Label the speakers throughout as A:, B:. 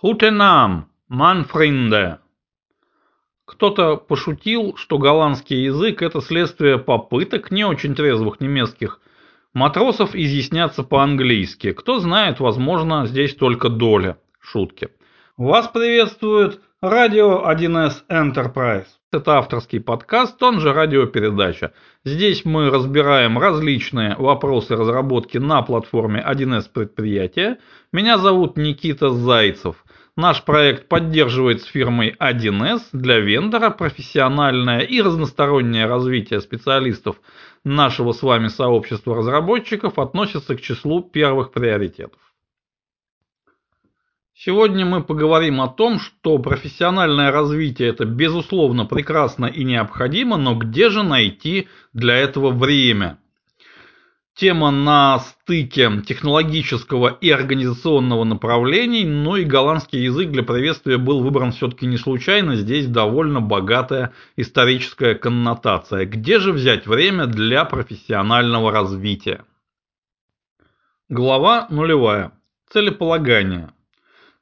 A: Хутенам, Манфринде. Кто-то пошутил, что голландский язык – это следствие попыток не очень трезвых немецких матросов изъясняться по-английски. Кто знает, возможно, здесь только доля шутки. Вас приветствует радио 1С Enterprise. Это авторский подкаст, он же радиопередача. Здесь мы разбираем различные вопросы разработки на платформе 1С предприятия. Меня зовут Никита Зайцев. Наш проект поддерживает с фирмой 1С для вендора профессиональное и разностороннее развитие специалистов нашего с вами сообщества разработчиков относится к числу первых приоритетов. Сегодня мы поговорим о том, что профессиональное развитие это безусловно прекрасно и необходимо, но где же найти для этого время? Тема на стыке технологического и организационного направлений, но и голландский язык для приветствия был выбран все-таки не случайно, здесь довольно богатая историческая коннотация. Где же взять время для профессионального развития? Глава нулевая. Целеполагание.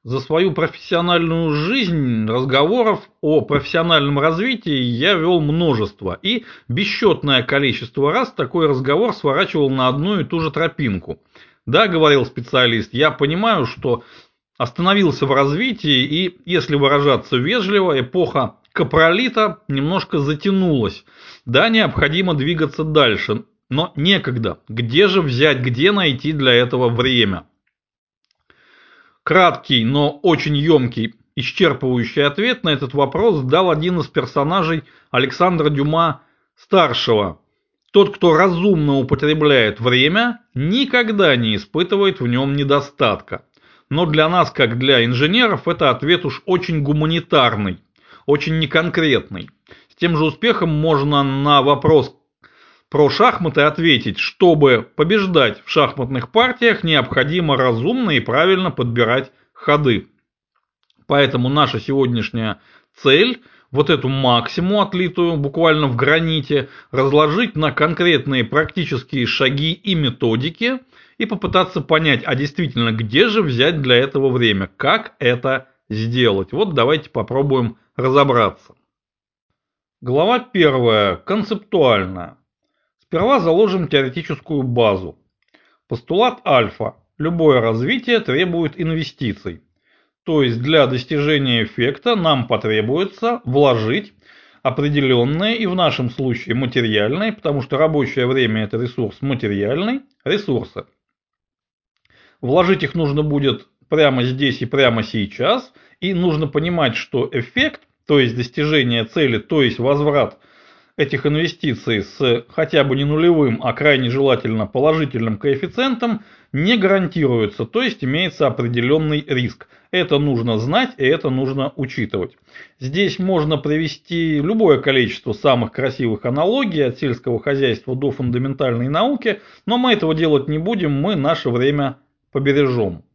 A: За свою профессиональную жизнь разговоров о профессиональном развитии я вел множество, и бесчетное количество раз такой разговор сворачивал на одну и ту же тропинку. Да, говорил специалист, я понимаю, что остановился в развитии, и, если выражаться вежливо, эпоха капролита немножко затянулась. Да, необходимо двигаться дальше, но некогда. Где же взять, где найти для этого время? Краткий, но очень емкий, исчерпывающий ответ на этот вопрос дал один из персонажей Александра Дюма старшего. Тот, кто разумно употребляет время, никогда не испытывает в нем недостатка. Но для нас, как для инженеров, это ответ уж очень гуманитарный, очень неконкретный. С тем же успехом можно на вопрос, про шахматы ответить, чтобы побеждать в шахматных партиях, необходимо разумно и правильно подбирать ходы. Поэтому наша сегодняшняя цель вот эту максимум отлитую буквально в граните разложить на конкретные практические шаги и методики и попытаться понять, а действительно где же взять для этого время, как это сделать. Вот давайте попробуем разобраться. Глава первая. Концептуальная. Сперва заложим теоретическую базу. Постулат альфа. Любое развитие требует инвестиций. То есть для достижения эффекта нам потребуется вложить определенные и в нашем случае материальные, потому что рабочее время это ресурс материальный, ресурсы. Вложить их нужно будет прямо здесь и прямо сейчас, и нужно понимать, что эффект, то есть достижение цели, то есть возврат этих инвестиций с хотя бы не нулевым, а крайне желательно положительным коэффициентом не гарантируется, то есть имеется определенный риск. Это нужно знать и это нужно учитывать. Здесь можно привести любое количество самых красивых аналогий от сельского хозяйства до фундаментальной науки, но мы этого делать не будем, мы наше время побережем.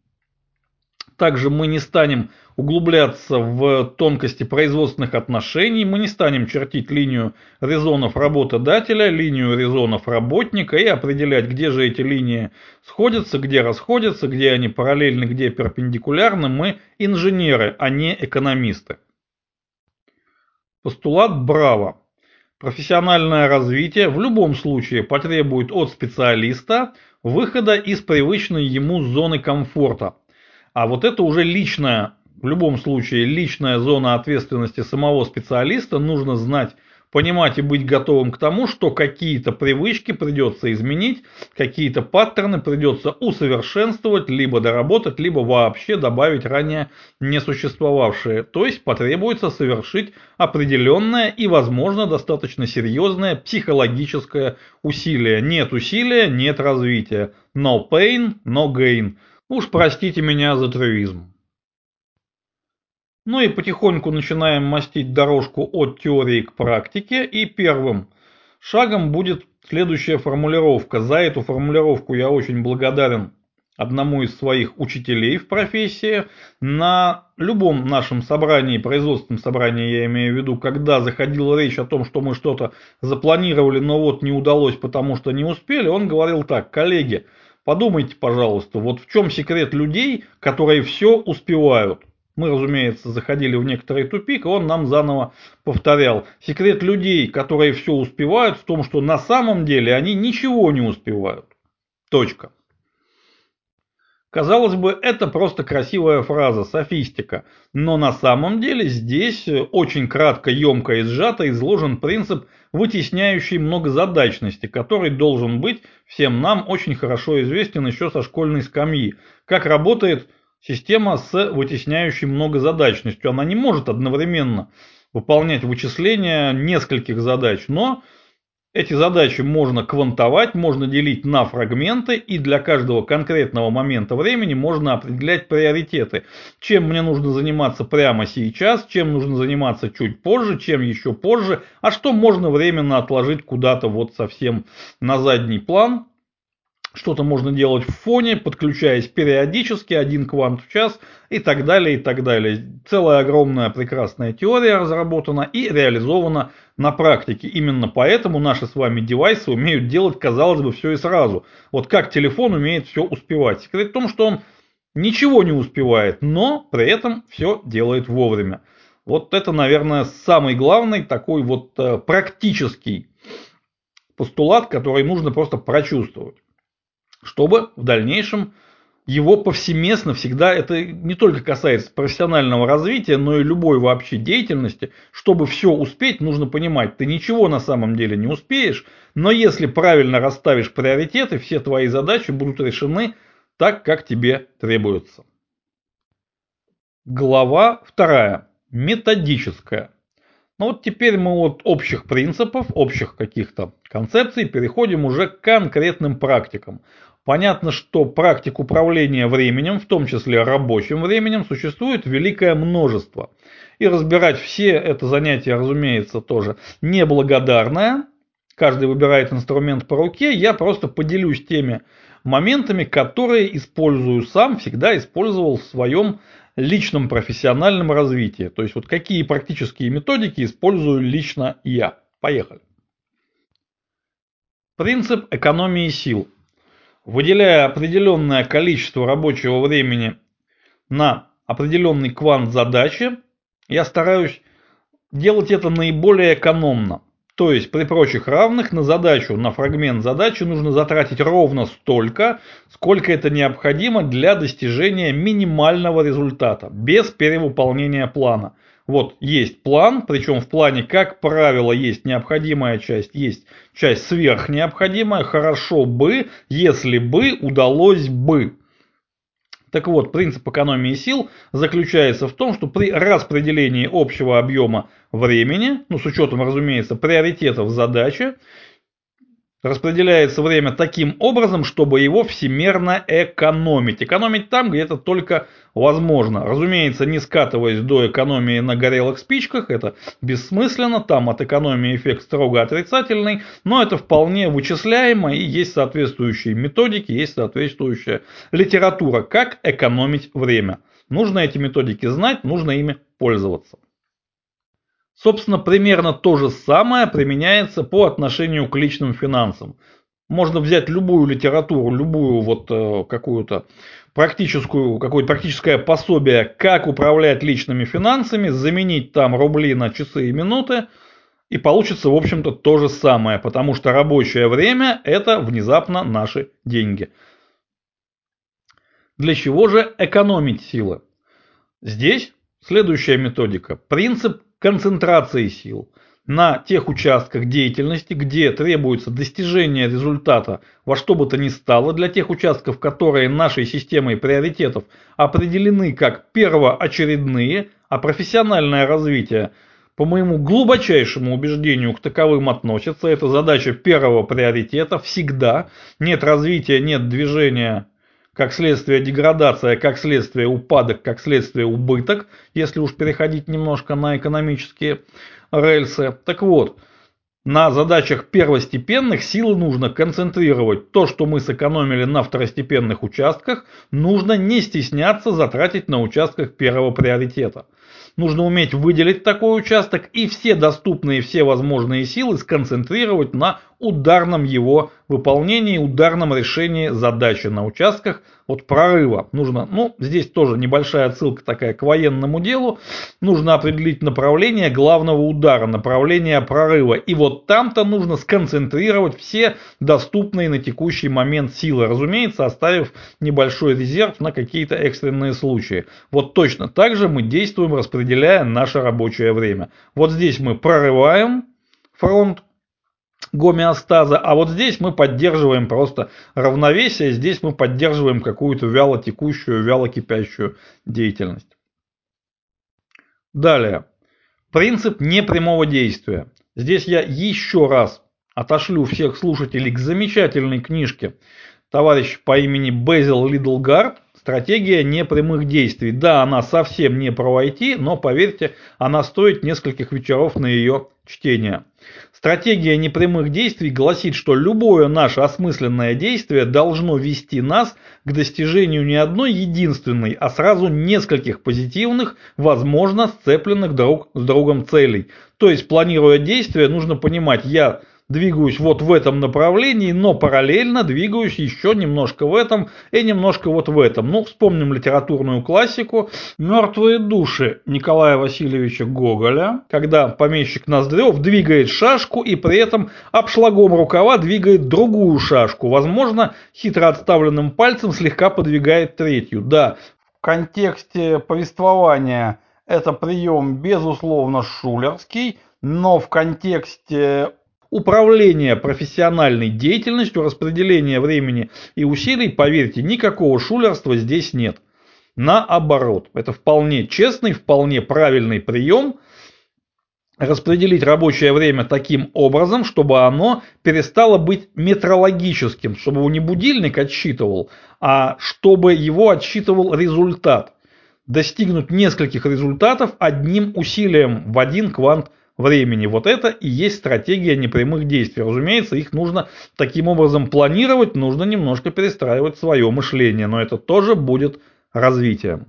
A: Также мы не станем углубляться в тонкости производственных отношений, мы не станем чертить линию резонов работодателя, линию резонов работника и определять, где же эти линии сходятся, где расходятся, где они параллельны, где перпендикулярны. Мы инженеры, а не экономисты. Постулат Браво. Профессиональное развитие в любом случае потребует от специалиста выхода из привычной ему зоны комфорта – а вот это уже личная, в любом случае, личная зона ответственности самого специалиста. Нужно знать, понимать и быть готовым к тому, что какие-то привычки придется изменить, какие-то паттерны придется усовершенствовать, либо доработать, либо вообще добавить ранее не существовавшие. То есть потребуется совершить определенное и, возможно, достаточно серьезное психологическое усилие. Нет усилия, нет развития. No pain, no gain. Уж простите меня за трюизм. Ну и потихоньку начинаем мастить дорожку от теории к практике, и первым шагом будет следующая формулировка. За эту формулировку я очень благодарен одному из своих учителей в профессии. На любом нашем собрании, производственном собрании я имею в виду, когда заходила речь о том, что мы что-то запланировали, но вот не удалось, потому что не успели, он говорил так, коллеги, Подумайте, пожалуйста, вот в чем секрет людей, которые все успевают. Мы, разумеется, заходили в некоторый тупик, и он нам заново повторял. Секрет людей, которые все успевают, в том, что на самом деле они ничего не успевают. Точка. Казалось бы, это просто красивая фраза, софистика, но на самом деле здесь очень кратко, емко и сжато изложен принцип вытесняющей многозадачности, который должен быть всем нам очень хорошо известен еще со школьной скамьи. Как работает система с вытесняющей многозадачностью. Она не может одновременно выполнять вычисления нескольких задач, но эти задачи можно квантовать, можно делить на фрагменты, и для каждого конкретного момента времени можно определять приоритеты. Чем мне нужно заниматься прямо сейчас, чем нужно заниматься чуть позже, чем еще позже, а что можно временно отложить куда-то вот совсем на задний план, что-то можно делать в фоне, подключаясь периодически, один квант в час и так далее, и так далее. Целая огромная прекрасная теория разработана и реализована на практике. Именно поэтому наши с вами девайсы умеют делать, казалось бы, все и сразу. Вот как телефон умеет все успевать. Секрет в том, что он ничего не успевает, но при этом все делает вовремя. Вот это, наверное, самый главный такой вот э, практический постулат, который нужно просто прочувствовать чтобы в дальнейшем его повсеместно всегда, это не только касается профессионального развития, но и любой вообще деятельности, чтобы все успеть, нужно понимать, ты ничего на самом деле не успеешь, но если правильно расставишь приоритеты, все твои задачи будут решены так, как тебе требуется. Глава вторая. Методическая. Ну вот теперь мы от общих принципов, общих каких-то концепций переходим уже к конкретным практикам. Понятно, что практик управления временем, в том числе рабочим временем, существует великое множество. И разбирать все это занятие, разумеется, тоже неблагодарное. Каждый выбирает инструмент по руке. Я просто поделюсь теми моментами, которые использую сам, всегда использовал в своем личном профессиональном развитии. То есть вот какие практические методики использую лично я. Поехали. Принцип экономии сил выделяя определенное количество рабочего времени на определенный квант задачи, я стараюсь делать это наиболее экономно. То есть при прочих равных на задачу, на фрагмент задачи нужно затратить ровно столько, сколько это необходимо для достижения минимального результата, без перевыполнения плана. Вот есть план, причем в плане, как правило, есть необходимая часть, есть часть сверхнеобходимая, хорошо бы, если бы удалось бы. Так вот, принцип экономии сил заключается в том, что при распределении общего объема времени, ну с учетом, разумеется, приоритетов задачи, Распределяется время таким образом, чтобы его всемерно экономить. Экономить там, где это только возможно. Разумеется, не скатываясь до экономии на горелых спичках, это бессмысленно, там от экономии эффект строго отрицательный, но это вполне вычисляемо и есть соответствующие методики, есть соответствующая литература, как экономить время. Нужно эти методики знать, нужно ими пользоваться. Собственно, примерно то же самое применяется по отношению к личным финансам. Можно взять любую литературу, любую вот э, какую-то практическую, какое-то практическое пособие, как управлять личными финансами, заменить там рубли на часы и минуты, и получится, в общем-то, то же самое, потому что рабочее время – это внезапно наши деньги. Для чего же экономить силы? Здесь следующая методика. Принцип концентрации сил на тех участках деятельности, где требуется достижение результата во что бы то ни стало, для тех участков, которые нашей системой приоритетов определены как первоочередные, а профессиональное развитие по моему глубочайшему убеждению к таковым относится. Это задача первого приоритета всегда. Нет развития, нет движения как следствие деградация, как следствие упадок, как следствие убыток, если уж переходить немножко на экономические рельсы. Так вот, на задачах первостепенных силы нужно концентрировать. То, что мы сэкономили на второстепенных участках, нужно не стесняться затратить на участках первого приоритета. Нужно уметь выделить такой участок и все доступные, все возможные силы сконцентрировать на ударном его выполнении, ударном решении задачи на участках от прорыва. Нужно, ну, здесь тоже небольшая отсылка такая к военному делу. Нужно определить направление главного удара, направление прорыва. И вот там-то нужно сконцентрировать все доступные на текущий момент силы. Разумеется, оставив небольшой резерв на какие-то экстренные случаи. Вот точно так же мы действуем, распределяя наше рабочее время. Вот здесь мы прорываем фронт, гомеостаза, а вот здесь мы поддерживаем просто равновесие, здесь мы поддерживаем какую-то вяло текущую, вяло кипящую деятельность. Далее. Принцип непрямого действия. Здесь я еще раз отошлю всех слушателей к замечательной книжке товарища по имени Безил Лидлгард Стратегия непрямых действий. Да, она совсем не про IT, но поверьте, она стоит нескольких вечеров на ее чтение. Стратегия непрямых действий гласит, что любое наше осмысленное действие должно вести нас к достижению не одной единственной, а сразу нескольких позитивных, возможно, сцепленных друг с другом целей. То есть, планируя действие, нужно понимать, я двигаюсь вот в этом направлении, но параллельно двигаюсь еще немножко в этом и немножко вот в этом. Ну, вспомним литературную классику «Мертвые души» Николая Васильевича Гоголя, когда помещик Ноздрев двигает шашку и при этом обшлагом рукава двигает другую шашку. Возможно, хитро отставленным пальцем слегка подвигает третью. Да, в контексте повествования это прием, безусловно, шулерский, но в контексте управления профессиональной деятельностью, распределения времени и усилий, поверьте, никакого шулерства здесь нет. Наоборот, это вполне честный, вполне правильный прием распределить рабочее время таким образом, чтобы оно перестало быть метрологическим, чтобы его не будильник отсчитывал, а чтобы его отсчитывал результат. Достигнуть нескольких результатов одним усилием в один квант времени. Вот это и есть стратегия непрямых действий. Разумеется, их нужно таким образом планировать, нужно немножко перестраивать свое мышление, но это тоже будет развитием.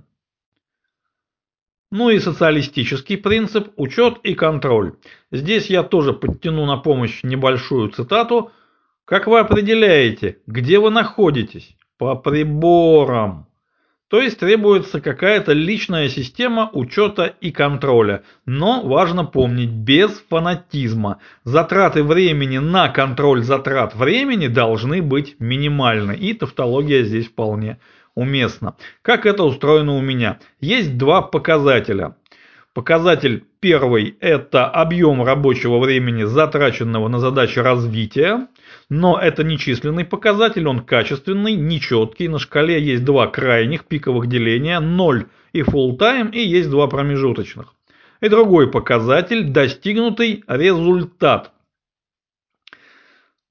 A: Ну и социалистический принцип – учет и контроль. Здесь я тоже подтяну на помощь небольшую цитату. Как вы определяете, где вы находитесь? По приборам. То есть требуется какая-то личная система учета и контроля. Но важно помнить, без фанатизма. Затраты времени на контроль затрат времени должны быть минимальны. И тавтология здесь вполне уместна. Как это устроено у меня? Есть два показателя. Показатель первый – это объем рабочего времени, затраченного на задачи развития. Но это не численный показатель, он качественный, нечеткий. На шкале есть два крайних пиковых деления, 0 и full time, и есть два промежуточных. И другой показатель – достигнутый результат.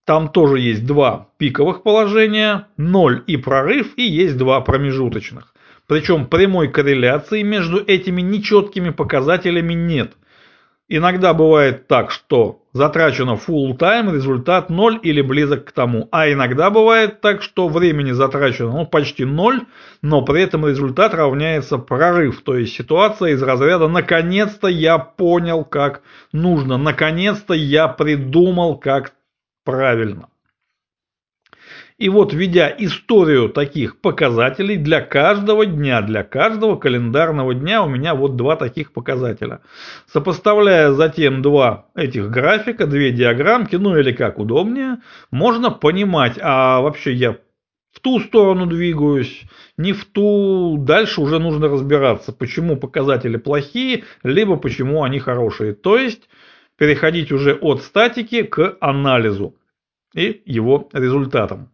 A: Там тоже есть два пиковых положения, 0 и прорыв, и есть два промежуточных. Причем прямой корреляции между этими нечеткими показателями нет. Иногда бывает так, что затрачено full time, результат 0 или близок к тому. А иногда бывает так, что времени затрачено ну, почти 0, но при этом результат равняется прорыв. То есть ситуация из разряда «наконец-то я понял, как нужно», «наконец-то я придумал, как правильно». И вот, введя историю таких показателей для каждого дня, для каждого календарного дня у меня вот два таких показателя. Сопоставляя затем два этих графика, две диаграммки, ну или как удобнее, можно понимать, а вообще я в ту сторону двигаюсь, не в ту, дальше уже нужно разбираться, почему показатели плохие, либо почему они хорошие. То есть переходить уже от статики к анализу и его результатам.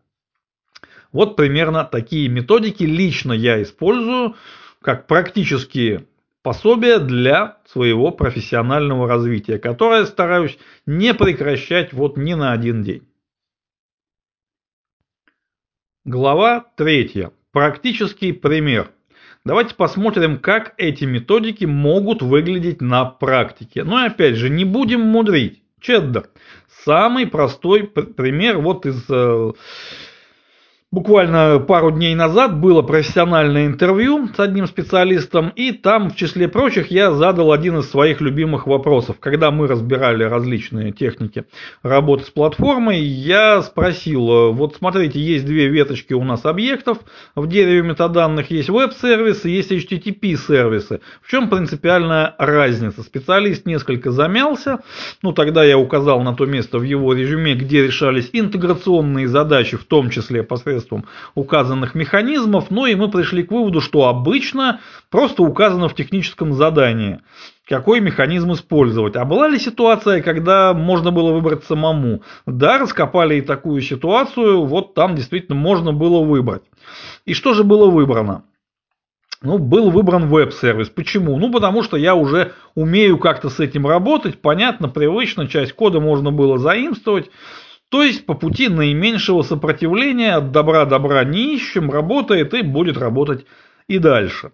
A: Вот примерно такие методики лично я использую как практические пособия для своего профессионального развития, которое стараюсь не прекращать вот ни на один день. Глава 3. Практический пример. Давайте посмотрим, как эти методики могут выглядеть на практике. Но ну опять же, не будем мудрить. Чеддер. Самый простой пример вот из э, Буквально пару дней назад было профессиональное интервью с одним специалистом, и там, в числе прочих, я задал один из своих любимых вопросов. Когда мы разбирали различные техники работы с платформой, я спросил, вот смотрите, есть две веточки у нас объектов, в дереве метаданных есть веб-сервисы, есть HTTP-сервисы. В чем принципиальная разница? Специалист несколько замялся, ну тогда я указал на то место в его резюме, где решались интеграционные задачи, в том числе посредством посредством указанных механизмов, ну и мы пришли к выводу, что обычно просто указано в техническом задании, какой механизм использовать. А была ли ситуация, когда можно было выбрать самому? Да, раскопали и такую ситуацию, вот там действительно можно было выбрать. И что же было выбрано? Ну, был выбран веб-сервис. Почему? Ну, потому что я уже умею как-то с этим работать, понятно, привычно, часть кода можно было заимствовать. То есть по пути наименьшего сопротивления от добра добра не ищем, работает и будет работать и дальше.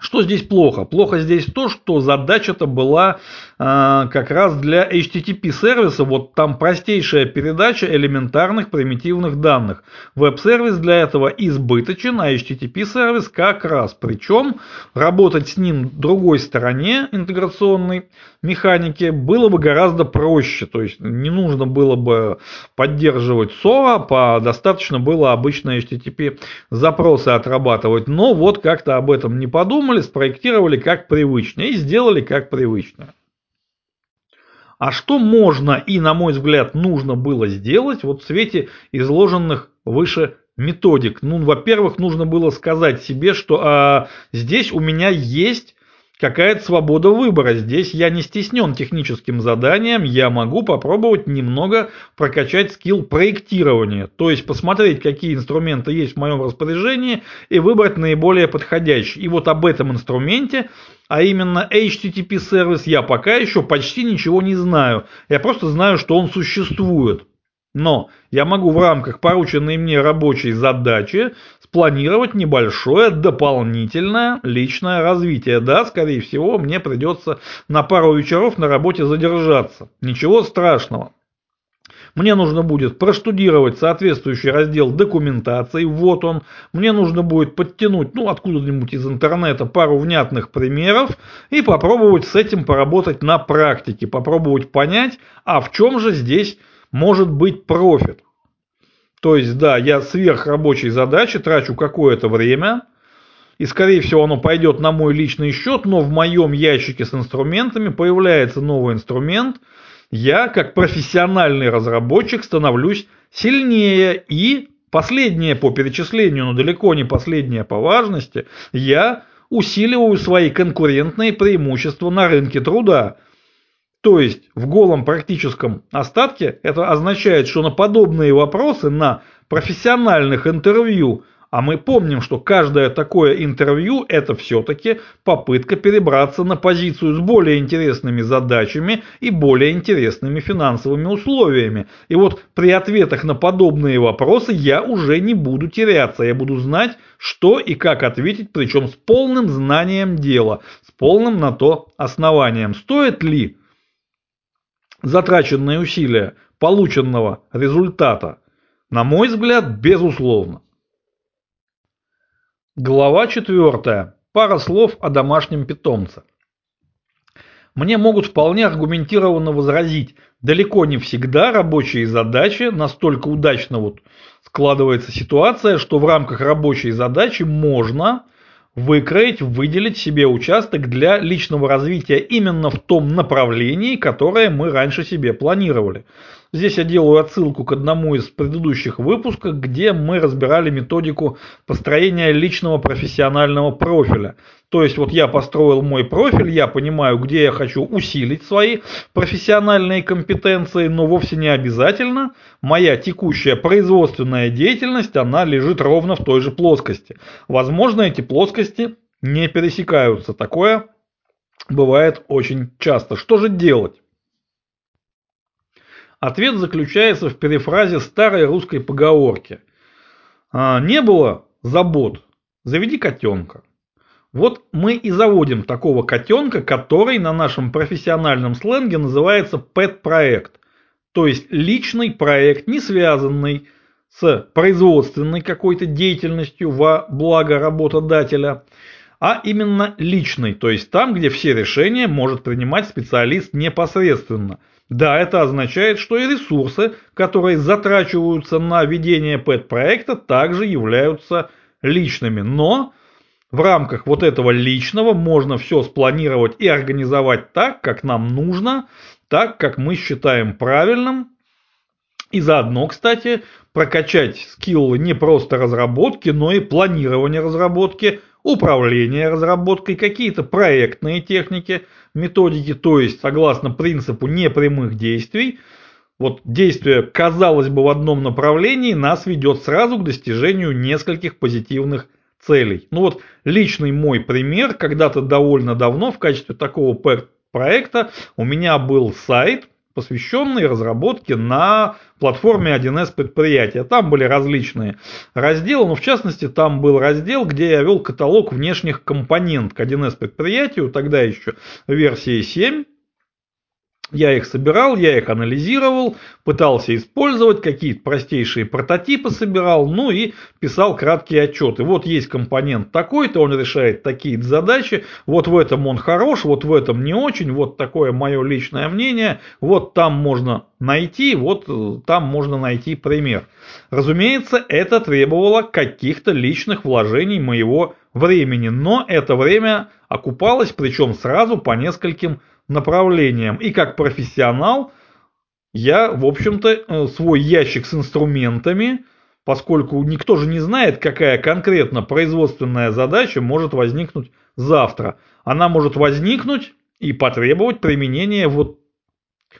A: Что здесь плохо? Плохо здесь то, что задача-то была э, как раз для HTTP сервиса, вот там простейшая передача элементарных примитивных данных. Веб-сервис для этого избыточен, а HTTP сервис как раз. Причем работать с ним другой стороне интеграционной механики было бы гораздо проще. То есть не нужно было бы поддерживать SOA, по достаточно было обычно HTTP запросы отрабатывать. Но вот как-то об этом не подумали спроектировали как привычно и сделали как привычно. А что можно и, на мой взгляд, нужно было сделать вот в свете изложенных выше методик? Ну, во-первых, нужно было сказать себе, что а, здесь у меня есть какая-то свобода выбора. Здесь я не стеснен техническим заданием, я могу попробовать немного прокачать скилл проектирования. То есть посмотреть, какие инструменты есть в моем распоряжении и выбрать наиболее подходящий. И вот об этом инструменте, а именно HTTP сервис, я пока еще почти ничего не знаю. Я просто знаю, что он существует. Но я могу в рамках порученной мне рабочей задачи спланировать небольшое дополнительное личное развитие. Да, скорее всего, мне придется на пару вечеров на работе задержаться. Ничего страшного. Мне нужно будет проштудировать соответствующий раздел документации, вот он. Мне нужно будет подтянуть, ну, откуда-нибудь из интернета пару внятных примеров и попробовать с этим поработать на практике, попробовать понять, а в чем же здесь может быть профит. То есть, да, я сверх рабочей задачи трачу какое-то время, и, скорее всего, оно пойдет на мой личный счет, но в моем ящике с инструментами появляется новый инструмент, я, как профессиональный разработчик, становлюсь сильнее. И, последнее по перечислению, но далеко не последнее по важности, я усиливаю свои конкурентные преимущества на рынке труда – то есть в голом практическом остатке это означает, что на подобные вопросы на профессиональных интервью, а мы помним, что каждое такое интервью это все-таки попытка перебраться на позицию с более интересными задачами и более интересными финансовыми условиями. И вот при ответах на подобные вопросы я уже не буду теряться, я буду знать, что и как ответить, причем с полным знанием дела, с полным на то основанием. Стоит ли затраченные усилия полученного результата, на мой взгляд, безусловно. Глава 4. Пара слов о домашнем питомце. Мне могут вполне аргументированно возразить, далеко не всегда рабочие задачи настолько удачно вот складывается ситуация, что в рамках рабочей задачи можно выкроить, выделить себе участок для личного развития именно в том направлении, которое мы раньше себе планировали. Здесь я делаю отсылку к одному из предыдущих выпусков, где мы разбирали методику построения личного профессионального профиля. То есть вот я построил мой профиль, я понимаю, где я хочу усилить свои профессиональные компетенции, но вовсе не обязательно моя текущая производственная деятельность, она лежит ровно в той же плоскости. Возможно, эти плоскости не пересекаются. Такое бывает очень часто. Что же делать? Ответ заключается в перефразе старой русской поговорки. «А, не было забот, заведи котенка. Вот мы и заводим такого котенка, который на нашем профессиональном сленге называется pet-проект. То есть личный проект, не связанный с производственной какой-то деятельностью во благо работодателя, а именно личной, то есть там, где все решения может принимать специалист непосредственно. Да, это означает, что и ресурсы, которые затрачиваются на ведение ПЭТ-проекта, также являются личными. Но в рамках вот этого личного можно все спланировать и организовать так, как нам нужно, так, как мы считаем правильным. И заодно, кстати, прокачать скиллы не просто разработки, но и планирования разработки, управления разработкой, какие-то проектные техники, методики, то есть согласно принципу непрямых действий, вот действие, казалось бы, в одном направлении нас ведет сразу к достижению нескольких позитивных целей. Ну вот личный мой пример, когда-то довольно давно в качестве такого проекта у меня был сайт, посвященный разработке на платформе 1С предприятия. Там были различные разделы, но в частности там был раздел, где я вел каталог внешних компонент к 1С предприятию, тогда еще версии 7. Я их собирал, я их анализировал, пытался использовать, какие-то простейшие прототипы собирал, ну и писал краткие отчеты. Вот есть компонент такой-то, он решает такие задачи, вот в этом он хорош, вот в этом не очень, вот такое мое личное мнение, вот там можно найти, вот э, там можно найти пример. Разумеется, это требовало каких-то личных вложений моего времени, но это время окупалось, причем сразу по нескольким направлениям. И как профессионал я, в общем-то, э, свой ящик с инструментами, поскольку никто же не знает, какая конкретно производственная задача может возникнуть завтра. Она может возникнуть и потребовать применения вот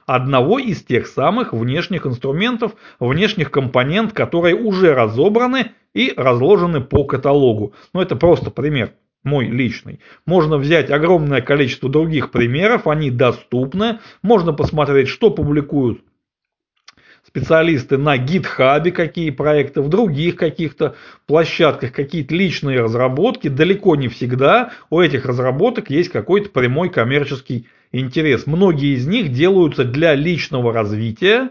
A: одного из тех самых внешних инструментов, внешних компонент, которые уже разобраны и разложены по каталогу. Но это просто пример мой личный. Можно взять огромное количество других примеров, они доступны. Можно посмотреть, что публикуют специалисты на гитхабе, какие проекты, в других каких-то площадках, какие-то личные разработки. Далеко не всегда у этих разработок есть какой-то прямой коммерческий интерес. Многие из них делаются для личного развития,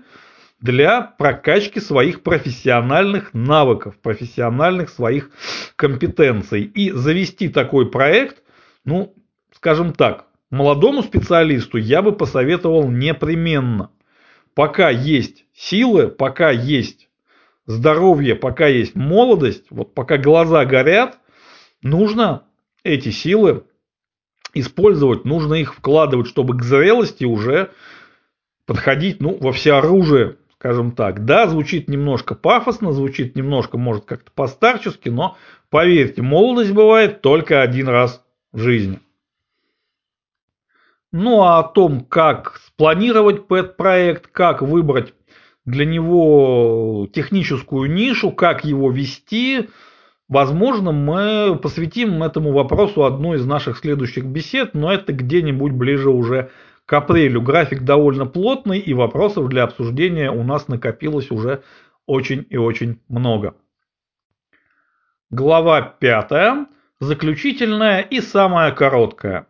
A: для прокачки своих профессиональных навыков, профессиональных своих компетенций. И завести такой проект, ну, скажем так, молодому специалисту я бы посоветовал непременно. Пока есть силы, пока есть здоровье, пока есть молодость, вот пока глаза горят, нужно эти силы использовать, нужно их вкладывать, чтобы к зрелости уже подходить ну, во всеоружие скажем так. Да, звучит немножко пафосно, звучит немножко, может, как-то постарчески, но поверьте, молодость бывает только один раз в жизни. Ну а о том, как спланировать пэт-проект, как выбрать для него техническую нишу, как его вести, возможно, мы посвятим этому вопросу одну из наших следующих бесед, но это где-нибудь ближе уже к апрелю график довольно плотный, и вопросов для обсуждения у нас накопилось уже очень и очень много. Глава 5. Заключительная и самая короткая.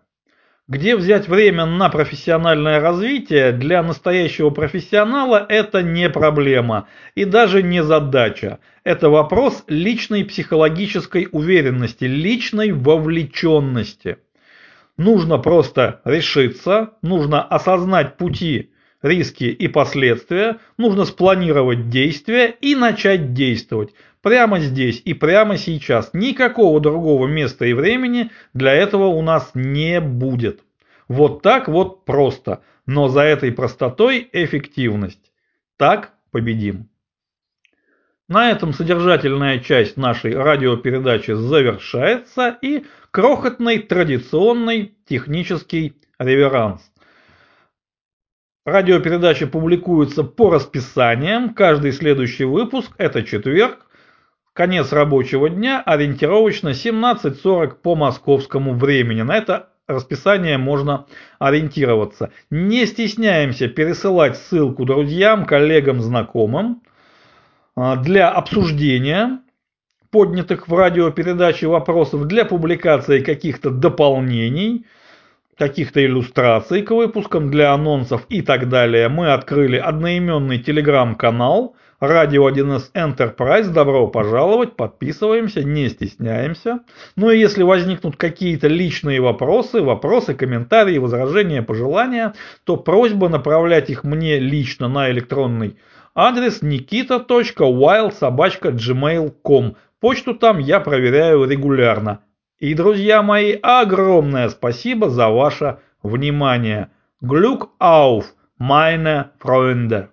A: Где взять время на профессиональное развитие для настоящего профессионала – это не проблема и даже не задача. Это вопрос личной психологической уверенности, личной вовлеченности. Нужно просто решиться, нужно осознать пути, риски и последствия, нужно спланировать действия и начать действовать. Прямо здесь и прямо сейчас. Никакого другого места и времени для этого у нас не будет. Вот так вот просто. Но за этой простотой эффективность. Так победим. На этом содержательная часть нашей радиопередачи завершается и крохотный традиционный технический реверанс. Радиопередача публикуется по расписаниям. Каждый следующий выпуск – это четверг, конец рабочего дня, ориентировочно 17.40 по московскому времени. На это расписание можно ориентироваться. Не стесняемся пересылать ссылку друзьям, коллегам, знакомым. А, для обсуждения поднятых в радиопередаче вопросов, для публикации каких-то дополнений, каких-то иллюстраций к выпускам, для анонсов и так далее, мы открыли одноименный телеграм-канал Радио 1С Enterprise, добро пожаловать, подписываемся, не стесняемся. Ну и если возникнут какие-то личные вопросы, вопросы, комментарии, возражения, пожелания, то просьба направлять их мне лично на электронный адрес nikita.wildsobachka.gmail.com. Почту там я проверяю регулярно. И, друзья мои, огромное спасибо за ваше внимание. Glück auf, meine Freunde!